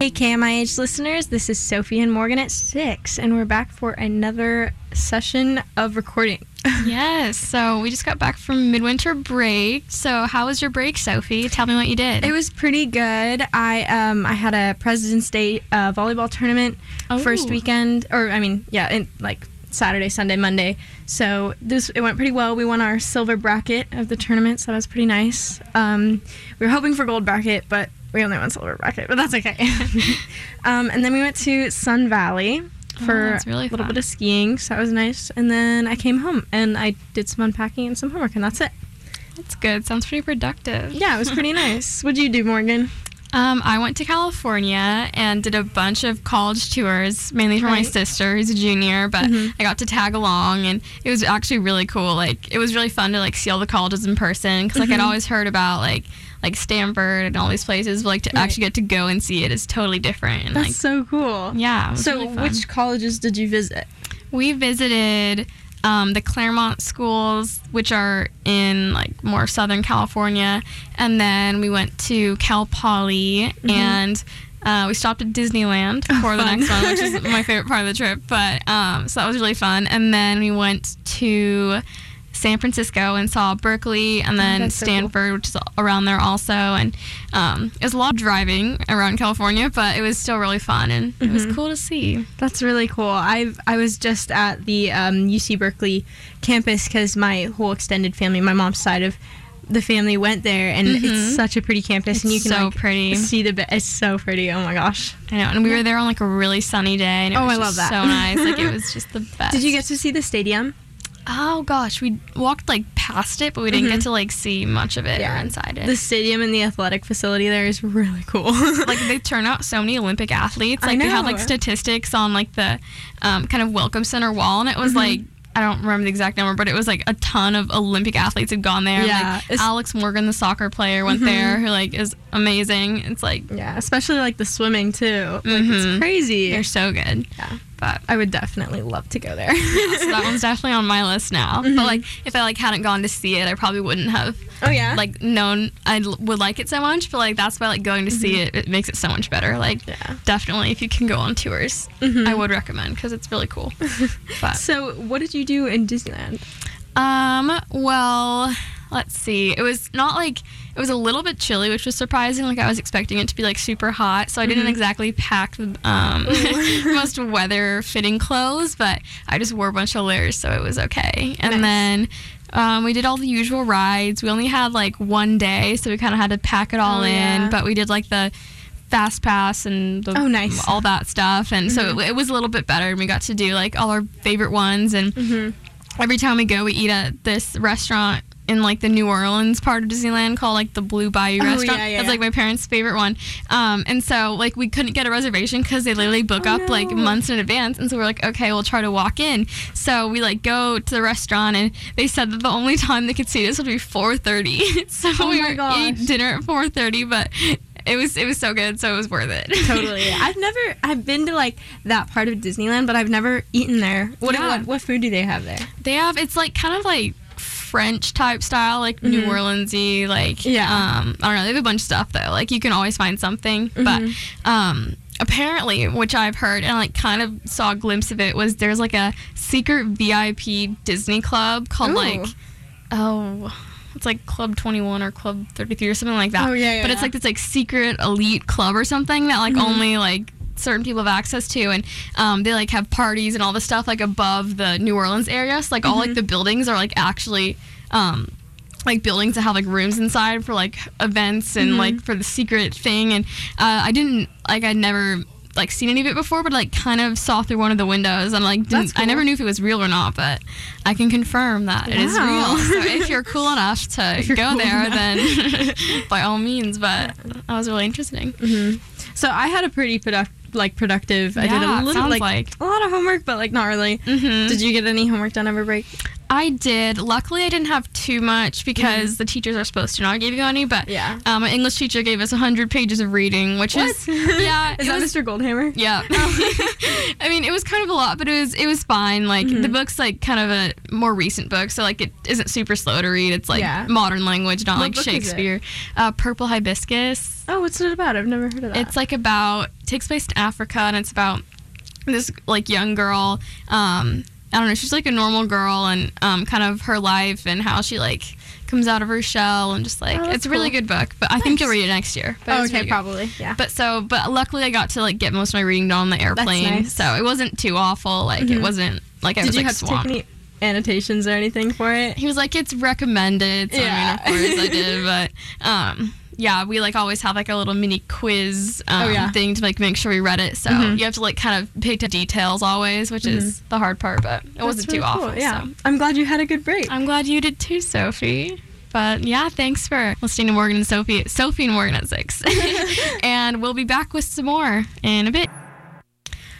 Hey, KMIH listeners, this is Sophie and Morgan at 6, and we're back for another session of recording. yes, so we just got back from midwinter break. So, how was your break, Sophie? Tell me what you did. It was pretty good. I um I had a President's Day uh, volleyball tournament first Oh. weekend, or I mean, yeah, in, like Saturday, Sunday, Monday. So this it went pretty well. We won our silver bracket of the tournament, so that was pretty nice. Um, we were hoping for gold bracket, but we only won silver bracket, but that's okay. um, and then we went to Sun Valley for Oh, really a little bit of skiing, so that was nice. And then I came home and I did some unpacking and some homework, and that's it. That's good. Sounds pretty productive. Yeah, it was pretty nice. What'd you do, Morgan? Um, I went to California and did a bunch of college tours, mainly for my sister, who's a junior. But Mhm. I got to tag along, and it was actually really cool. Like, it was really fun to like see all the colleges in person because like I'd Mhm. always heard about like like Stanford and all these places, but like to Right. actually get to go and see it is totally different. And, That's like, so cool. yeah. So, really which colleges did you visit? We visited um, the Claremont schools, which are in like more Southern California, and then we went to Cal Poly and. Uh, we stopped at Disneyland for the fun. next one, which is my favorite part of the trip. But um, so that was really fun. And then we went to San Francisco and saw Berkeley, and then that's so cool. Stanford, which is around there also. And um, it was a lot of driving around California, but it was still really fun and it was Mhm. cool to see. That's really cool. I I was just at the um, UC Berkeley campus because my whole extended family, my mom's side of the family, went there, and Mhm. it's such a pretty campus, and you can so like, pretty. see the. Be- it's so pretty. Oh my gosh! I know, and we were there on like a really sunny day, and it Oh, was I just love that. so nice. Like it was just the best. Did you get to see the stadium? Oh gosh, we walked like past it, but we didn't Mhm. get to like see much of it or inside it. The stadium and the athletic facility there is really cool. like they turn out so many Olympic athletes. Like they had like statistics on like the um, kind of welcome center wall, and it was Mhm. like. I don't remember the exact number, but it was like a ton of Olympic athletes had gone there. Yeah, Like Alex Morgan, the soccer player, went Mhm. there, who like is amazing. It's like yeah, especially like the swimming too. Like it's crazy. they're so good. Yeah. But I would definitely love to go there. so that one's definitely on my list now. Mhm. But like, if I like hadn't gone to see it, I probably wouldn't have oh yeah. like known I l- would like it so much. But like, that's why like going to see it, it makes it so much better. Like, yeah. definitely, if you can go on tours, Mhm. I would recommend because it's really cool. but So, what did you do in Disneyland? um, well, let's see. It was not like it was a little bit chilly, which was surprising. Like I was expecting it to be like super hot, so I didn't Mhm. exactly pack the um, most weather fitting clothes, but I just wore a bunch of layers, so it was okay. And Nice. then. Um, we did all the usual rides. We only had like one day, so we kind of had to pack it all Oh, in. yeah. But we did like the fast pass and the, Oh, nice. all that stuff, and so Mhm. it, it was a little bit better. And we got to do like all our favorite ones. And Mm-hmm. every time we go, we eat at this restaurant in like the New Orleans part of Disneyland called like the Blue Bayou Oh, restaurant. yeah, yeah, That's like my parents' favorite one. Um, and so like we couldn't get a reservation because they literally book Oh, up like months in advance. And so we're like, okay, we'll try to walk in. So we like go to the restaurant and they said that the only time they could see us would be 4:30. so Oh we were gosh. ate dinner at 4:30, but. It was it was so good, so it was worth it. Totally. I've never. I've been to like that part of Disneyland, but I've never eaten there. What Yeah. what, what food do they have there? They have it's like kind of like French type style, like New Mhm. Orleansy, like Yeah. Um, I don't know. They have a bunch of stuff though. Like you can always find something, Mhm. but um, apparently, which I've heard and like kind of saw a glimpse of it was there's like a secret VIP Disney club called Ooh. like oh. It's like Club 21 or Club 33 or something like that. Oh, yeah, But it's like this like secret elite club or something that like Mhm. only like certain people have access to and um, they like have parties and all this stuff like above the New Orleans area. So like all like Mhm. the buildings are like actually um, like buildings that have like rooms inside for like events and Mhm. like for the secret thing and uh, I didn't like I'd never like seen any of it before but like kind of saw through one of the windows and like didn't, I never knew if it was real or not but I can confirm that it is real so if you're cool enough to go cool there enough. then by all means but that was really interesting hmm So I had a pretty product like productive. I did a little like, like. a lot of homework, but like not really. mm-hmm. Did you get any homework done over break? I did. Luckily, I didn't have too much because the teachers are supposed to not give you any. But Mm-hmm. Yeah. um, my English teacher gave us 100 pages of reading, which is yeah. Is that was- Mr. Goldhammer? Yeah. I mean, it was kind of a lot, but it was it was fine. Like Mhm. the book's like kind of a more recent book, so like it isn't super slow to read. It's like Yeah. modern language, not What like book is it? Shakespeare. Uh, Purple Hibiscus. Oh, what's it about? I've never heard of that. It's like about takes place in Africa, and it's about this like young girl. Um, I don't know. She's like a normal girl, and um, kind of her life and how she like comes out of her shell, and just like Oh, it's a really good book. But I think you'll read it next year. But Oh, okay, really good. probably. Yeah. But so, but luckily I got to like get most of my reading done on the airplane, nice. so it wasn't too awful. Like it Mhm. wasn't like I Did was you like have to take any annotations or anything for it? He was like, it's recommended. So Yeah. I mean, of course I did, but um, yeah, we like always have like a little mini quiz um, Oh, yeah. thing to like make sure we read it. So Mhm. you have to like kind of pay to details always, which is the hard part, but it wasn't That's too really cool, awful. Yeah. So. I'm glad you had a good break. I'm glad you did too, Sophie. But yeah, thanks for listening to Morgan and Sophie, Sophie and Morgan at six, and we'll be back with some more in a bit.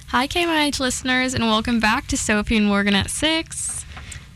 Hi, KMIH listeners, and welcome back to Sophie and Morgan at six.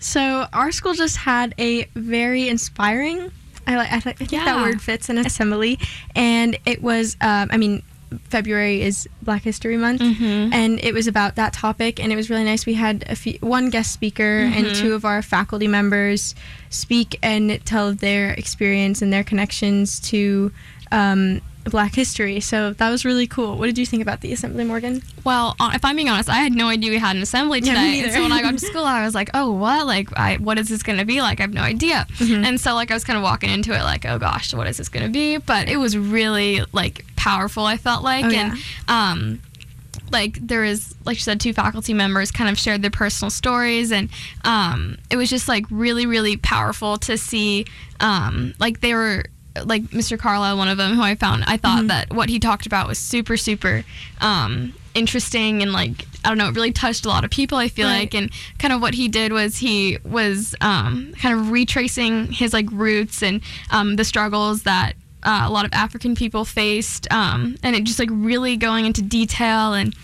So our school just had a very inspiring. I like. I, I think that word fits in assembly, and it was. Um, I mean, February is Black History Month, Mhm. and it was about that topic, and it was really nice. We had a few, one guest speaker and Mhm. two of our faculty members speak and tell their experience and their connections to. Um, Black history, so that was really cool. What did you think about the assembly, Morgan? Well, if I'm being honest, I had no idea we had an assembly today. and so when I got to school, I was like, "Oh, what? Like, I, what is this going to be like? I have no idea." Mhm. And so, like, I was kind of walking into it, like, "Oh gosh, what is this going to be?" But it was really like powerful. I felt like, Oh, and um, like there is, like you said, two faculty members kind of shared their personal stories, and um, it was just like really, really powerful to see. Um, like they were like Mr. Carlisle, one of them, who I found, I thought Mhm. that what he talked about was super, super um, interesting and like I don't know, it really touched a lot of people. I feel Right. like, and kind of what he did was he was um, kind of retracing his like roots and um, the struggles that. Uh, a lot of African people faced, um, and it just like really going into detail and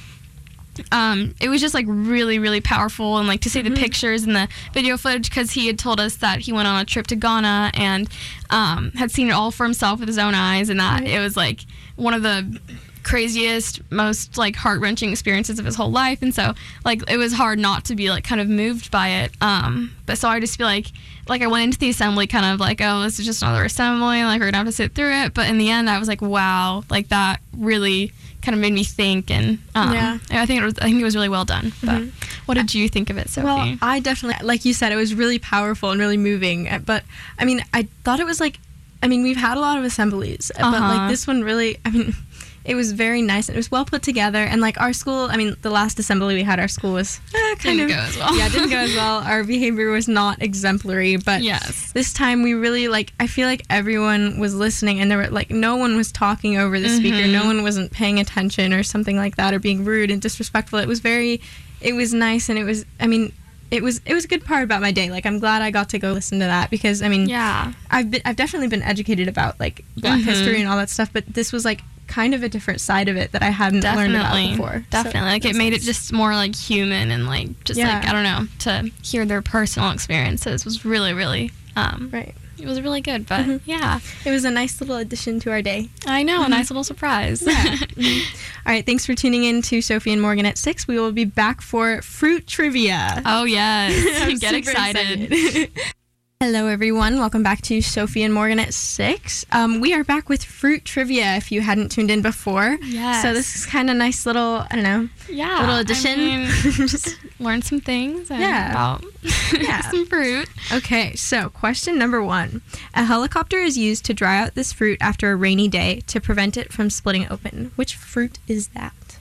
um, it was just like really, really powerful. And like to see the pictures and the video footage because he had told us that he went on a trip to Ghana and um, had seen it all for himself with his own eyes, and that Right. it was like one of the craziest, most like heart wrenching experiences of his whole life. And so like it was hard not to be like kind of moved by it. Um, but so I just feel like like I went into the assembly kind of like, oh, this is just another assembly, like we're gonna have to sit through it. But in the end, I was like, wow, like that really kind of made me think, and um, Yeah. I think it was I think it was really well done. But Mhm. what did you think of it, Sophie? Well, I definitely, like you said, it was really powerful and really moving. uh, But I mean, I thought it was like, I mean, we've had a lot of assemblies, uh, but Uh-huh. like this one really, I mean, it was very nice and it was well put together. And like our school, I mean, the last assembly we had, our school was eh, kind Didn't of go as well. Yeah, it didn't go as well. Our behavior was not exemplary, but yes. this time we really like i feel like everyone was listening and there were like no one was talking over the speaker Mhm. no one wasn't paying attention or something like that or being rude and disrespectful it was very it was nice and it was i mean it was it was a good part about my day like i'm glad i got to go listen to that because i mean Yeah. i've been i've definitely been educated about like black Mhm. history and all that stuff but this was like kind of a different side of it that i hadn't learned about Definitely. before So Definitely. like it made nice. it just more like human and like just Yeah. like I don't know to hear their personal experiences was really really um right it was really good. But Mhm. yeah, it was a nice little addition to our day I know a Mhm. nice little surprise. Yeah. Mhm. All right. Thanks for tuning in to Sophie and Morgan at six. We will be back for fruit trivia. oh yes, get excited. excited. Hello, everyone. Welcome back to Sophie and Morgan at six. Um, we are back with fruit trivia. If you hadn't tuned in before, Yes. so this is kind of nice little. I don't know. yeah, little I addition. mean, just learn some things. and Yeah. about Yeah. some fruit. Okay, so question number one: A helicopter is used to dry out this fruit after a rainy day to prevent it from splitting open. Which fruit is that?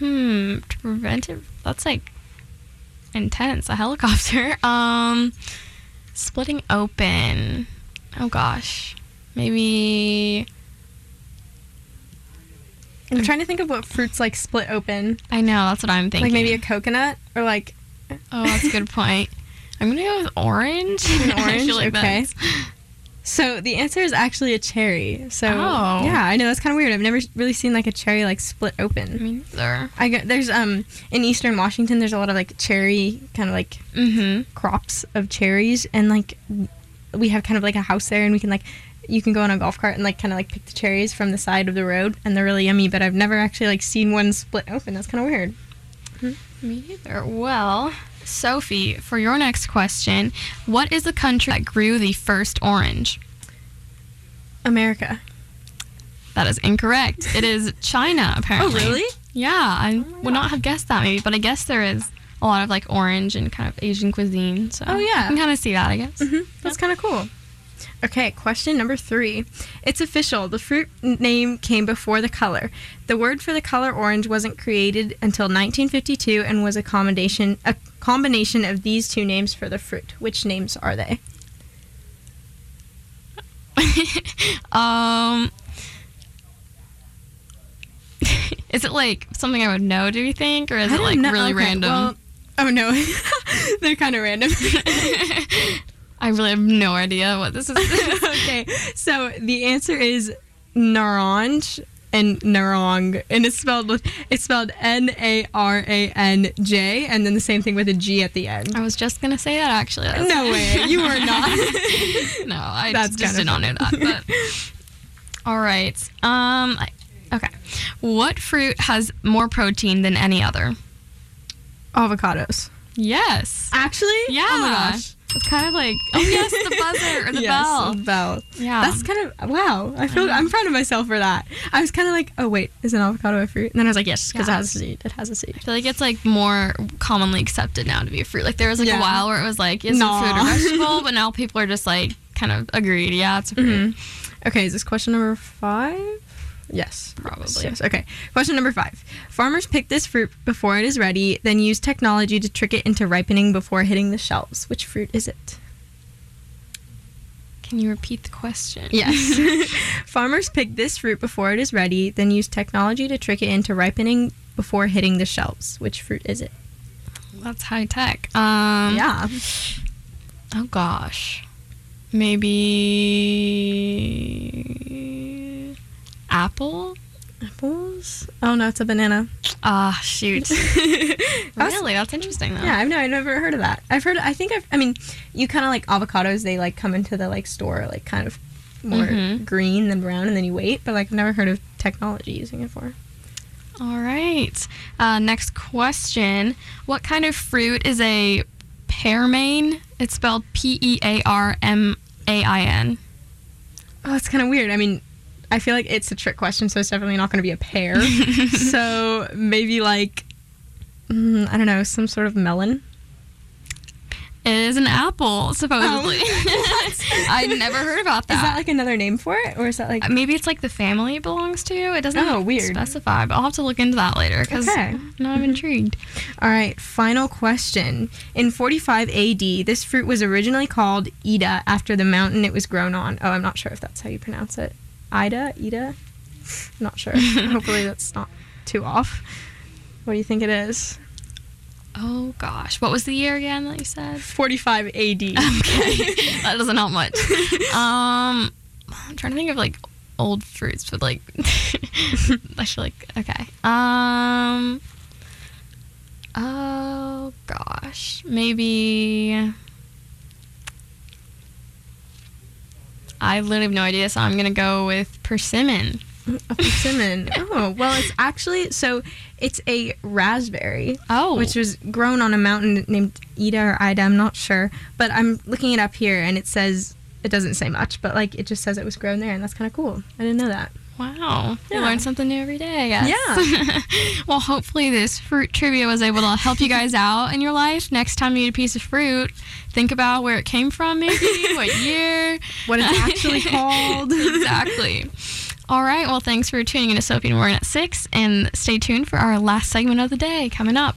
Hmm, to prevent it. That's like intense. A helicopter. Um, splitting open. Oh gosh, maybe. I'm trying to think of what fruits like split open. I know that's what I'm thinking. Like maybe a coconut or like Oh, that's a good point. I'm gonna go with orange. An orange? like Okay. that's- So the answer is actually a cherry. So Oh. yeah, I know that's kind of weird. I've never really seen like a cherry like split open. mean, there. I got there's um in eastern Washington there's a lot of like cherry kind of like Mm-hmm. crops of cherries and like we have kind of like a house there and we can like you can go on a golf cart and like kind of like pick the cherries from the side of the road and they're really yummy. But I've never actually like seen one split open. That's kind of weird. Me either. Well, Sophie, for your next question, what is the country that grew the first orange? America. That is incorrect. It is China, apparently. Oh, really? Yeah, I would not have guessed that maybe, but I guess there is a lot of like orange and kind of Asian cuisine. So Oh, yeah. I can kind of see that, I guess. hmm That's kind of cool. Okay, question number three. It's official. The fruit name came before the color. The word for the color orange wasn't created until 1952 and was a combination a combination of these two names for the fruit. Which names are they? um, is it like something I would know? Do you think, or is it like know. really Okay, random? well- oh no, they're kind of random. I really have no idea what this is. okay, so the answer is naranj and narong, and it's spelled with it's spelled N A R A N J, and then the same thing with a G at the end. I was just gonna say that actually. That's- No way, you were not. no, I That's just did not know that. But all right. Um. I- Okay. What fruit has more protein than any other? Avocados. Yes. Actually? Yeah. Oh my gosh. It's kind of like oh yes, the buzzer or the bell yes, bell. bell. Yeah. That's kind of wow. I feel I'm proud of myself for that. I was kind of like, oh wait, is an avocado a fruit? And then I was like, yes, because Yeah. it has a seed. It has a seed. I feel like it's like more commonly accepted now to be a fruit. Like there was like Yeah. a while where it was like, is it Nah. a fruit or vegetable? But now people are just like kind of agreed. Yeah, it's a fruit. Mhm. Okay, is this question number five? Yes. Probably. Yes. Okay. Question number five. Farmers pick this fruit before it is ready, then use technology to trick it into ripening before hitting the shelves. Which fruit is it? Can you repeat the question? Yes. Farmers pick this fruit before it is ready, then use technology to trick it into ripening before hitting the shelves. Which fruit is it? That's high tech. Um, yeah. Oh gosh. Maybe apple. Apples? Oh no, it's a banana. Ah, shoot. Really? That's interesting though. Yeah, I've no, I've never heard of that. I've heard. I think I've. I mean, you kind of like avocados. They like come into the like store like kind of more Mhm. green than brown, and then you wait. But like, I've never heard of technology using it for. All right. Uh, next question. What kind of fruit is a pearmain? It's spelled P E A R M A I N. Oh, it's kind of weird. I mean, I feel like it's a trick question, so it's definitely not going to be a pear. so maybe like, mm, I don't know, some sort of melon. It is an apple, supposedly. Oh. I never heard about that. Is that like another name for it, or is that like? Uh, Maybe it's like the family it belongs to. It doesn't Oh, weird. specify, but I'll have to look into that later because Okay. now I'm intrigued. All right, final question. In 45 AD, this fruit was originally called Ida after the mountain it was grown on. Oh, I'm not sure if that's how you pronounce it. Ida? Ida? I'm not sure. Hopefully that's not too off. What do you think it is? Oh gosh, what was the year again that you said? 45 AD. Okay, that doesn't help much. Um, I'm trying to think of like old fruits, but like I should like okay. Um. Oh gosh, maybe. I literally have no idea, so I'm gonna go with persimmon. A persimmon. Oh, well, it's actually so it's a raspberry. Oh, which was grown on a mountain named Ida or Ida, I'm not sure. But I'm looking it up here and it says it doesn't say much, but like it just says it was grown there and that's kind of cool. I didn't know that. Wow. You learn something new every day, I guess. Yeah. well, hopefully this fruit trivia was able to help you guys out in your life. Next time you eat a piece of fruit, think about where it came from maybe, what year. What it's actually called. exactly. All right. Well, thanks for tuning in to Sophie and Morgan at 6, and stay tuned for our last segment of the day coming up.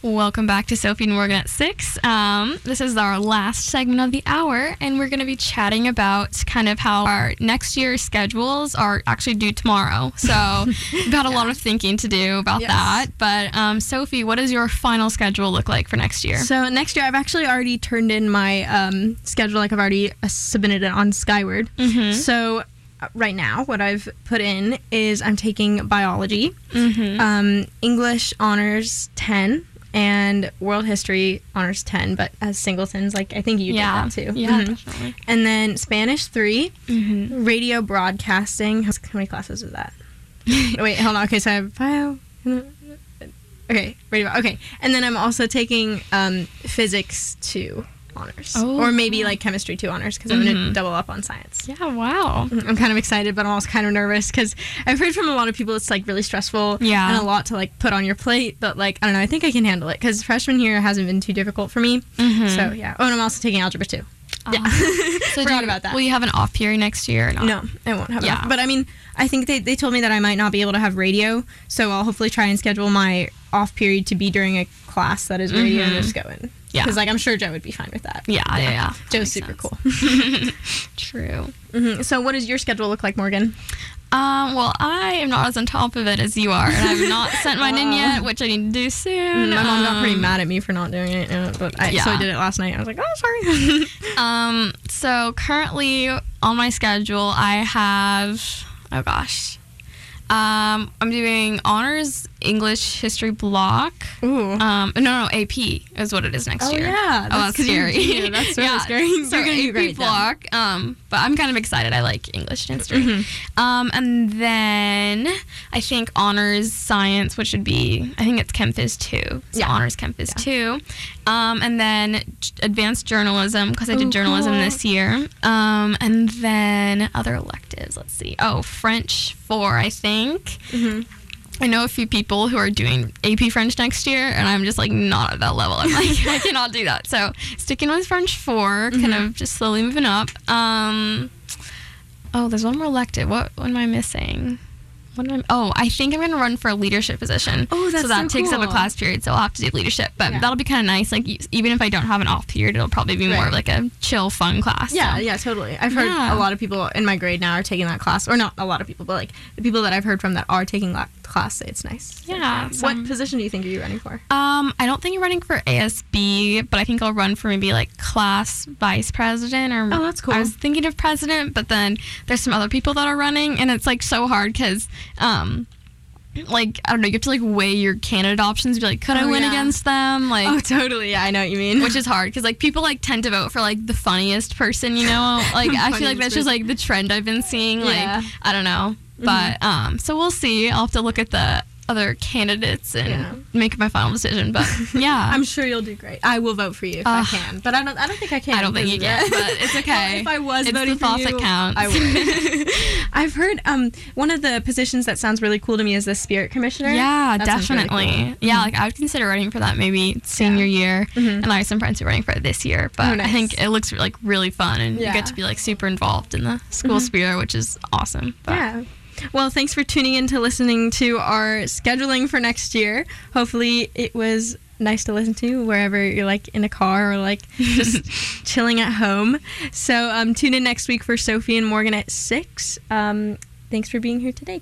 Welcome back to Sophie and Morgan at 6. Um, this is our last segment of the hour, and we're going to be chatting about kind of how our next year's schedules are actually due tomorrow. So we've got a lot of thinking to do about Yes. that. But, um, Sophie, what does your final schedule look like for next year? So next year, I've actually already turned in my um, schedule. Like I've already uh, submitted it on Skyward. Mhm. So uh, right now, what I've put in is I'm taking biology, Mm-hmm. um, English honors ten, and world history honors ten. But as singletons, like I think you yeah. did that too. Yeah, Mhm. definitely. And then Spanish 3 Mm-hmm. radio broadcasting. How many classes is that? Wait, hold on. Okay, so I have bio. Okay, radio. Okay, and then I'm also taking um, physics two honors, Oh, or maybe cool. like chemistry two honors because I'm gonna Mhm. double up on science. Yeah, wow. I'm kind of excited, but I'm also kind of nervous because I've heard from a lot of people it's like really stressful Yeah. and a lot to like put on your plate. But like I don't know, I think I can handle it because freshman year hasn't been too difficult for me. Mhm. So yeah. Oh, and I'm also taking algebra too. Yeah, So do forgot you- about that. Will you have an off period next year or not? No, I won't have Yeah. yeah. But I mean, I think they, they told me that I might not be able to have radio, so I'll hopefully try and schedule my off period to be during a class that is radio and Mhm. just go in. Yeah. Because like I'm sure Joe would be fine with that. Yeah, yeah, yeah. Joe's super makes cool. sense. True. hmm So what does your schedule look like, Morgan? Um, well, I am not as on top of it as you are, and I've not sent mine in yet, which I need to do soon. My mom got pretty Um, mad at me for not doing it, uh, but I, so I did it last night. I was like, oh, sorry. Um, so currently on my schedule, I have oh gosh, um, I'm doing honors English history block. Ooh. Um, no, no, AP is what it is next Oh, year. yeah, oh, that's that's you're a scary. junior. That's really scary. So You're AP then. block. Um, but I'm kind of excited. I like English and history. Mhm. Um, and then I think honors science, which would be I think it's Chem Phys two. So Yeah. honors Chem Phys two. Um, and then advanced journalism because I did Oh, journalism cool. this year. Um, and then other electives. Let's see. Oh, French four, I think. hmm I know a few people who are doing AP French next year, and I'm just like not at that level. I'm like, I cannot do that. So sticking with French 4 kind Mhm. of just slowly moving up. Um, oh, there's one more elective. What, what am I missing? What am I, oh, I think I'm gonna run for a leadership position. Oh, that's so that so takes up a class period. So I'll have to do leadership, but Yeah. that'll be kind of nice. Like even if I don't have an off period, it'll probably be more of like a chill, fun class. Yeah, so. yeah, totally. I've heard Yeah. a lot of people in my grade now are taking that class, or not a lot of people, but like the people that I've heard from that are taking that class say it's nice. Yeah, so What I'm- position do you think are you running for? Um, I don't think I'm running for ASB, but I think I'll run for maybe like class vice president or. Oh, that's cool. I was thinking of president, but then there's some other people that are running, and it's like so hard because, um, like I don't know, you have to like weigh your candidate options. Be like, could I Oh, win yeah. against them? Like. Oh, totally. Yeah, I know what you mean. Which is hard because like people like tend to vote for like the funniest person, you know. Like I feel like that's just like the trend I've been seeing. Like Yeah. Mm-hmm. I don't know, but um, so we'll see. I'll have to look at the other candidates and Yeah. make my final decision. But yeah, I'm sure you'll do great. I will vote for you if Ugh. I can, but I don't. I don't think I can. I don't think you can, but it's okay. if I was It's the voting for thought you, counts. I would. I've heard um one of the positions that sounds really cool to me is the spirit commissioner. Yeah, That sounds really definitely. cool. Yeah, like I would consider running for that maybe senior year, Mhm. and I have some friends who are running for it this year. But Oh, I think it looks like really fun, and you get to be like super involved in the school Mhm. spirit, which is awesome. But, Yeah. Well, thanks for tuning in to listening to our scheduling for next year. Hopefully, it was nice to listen to wherever you're like in a car or like just chilling at home. So, um, tune in next week for Sophie and Morgan at six. Um, thanks for being here today.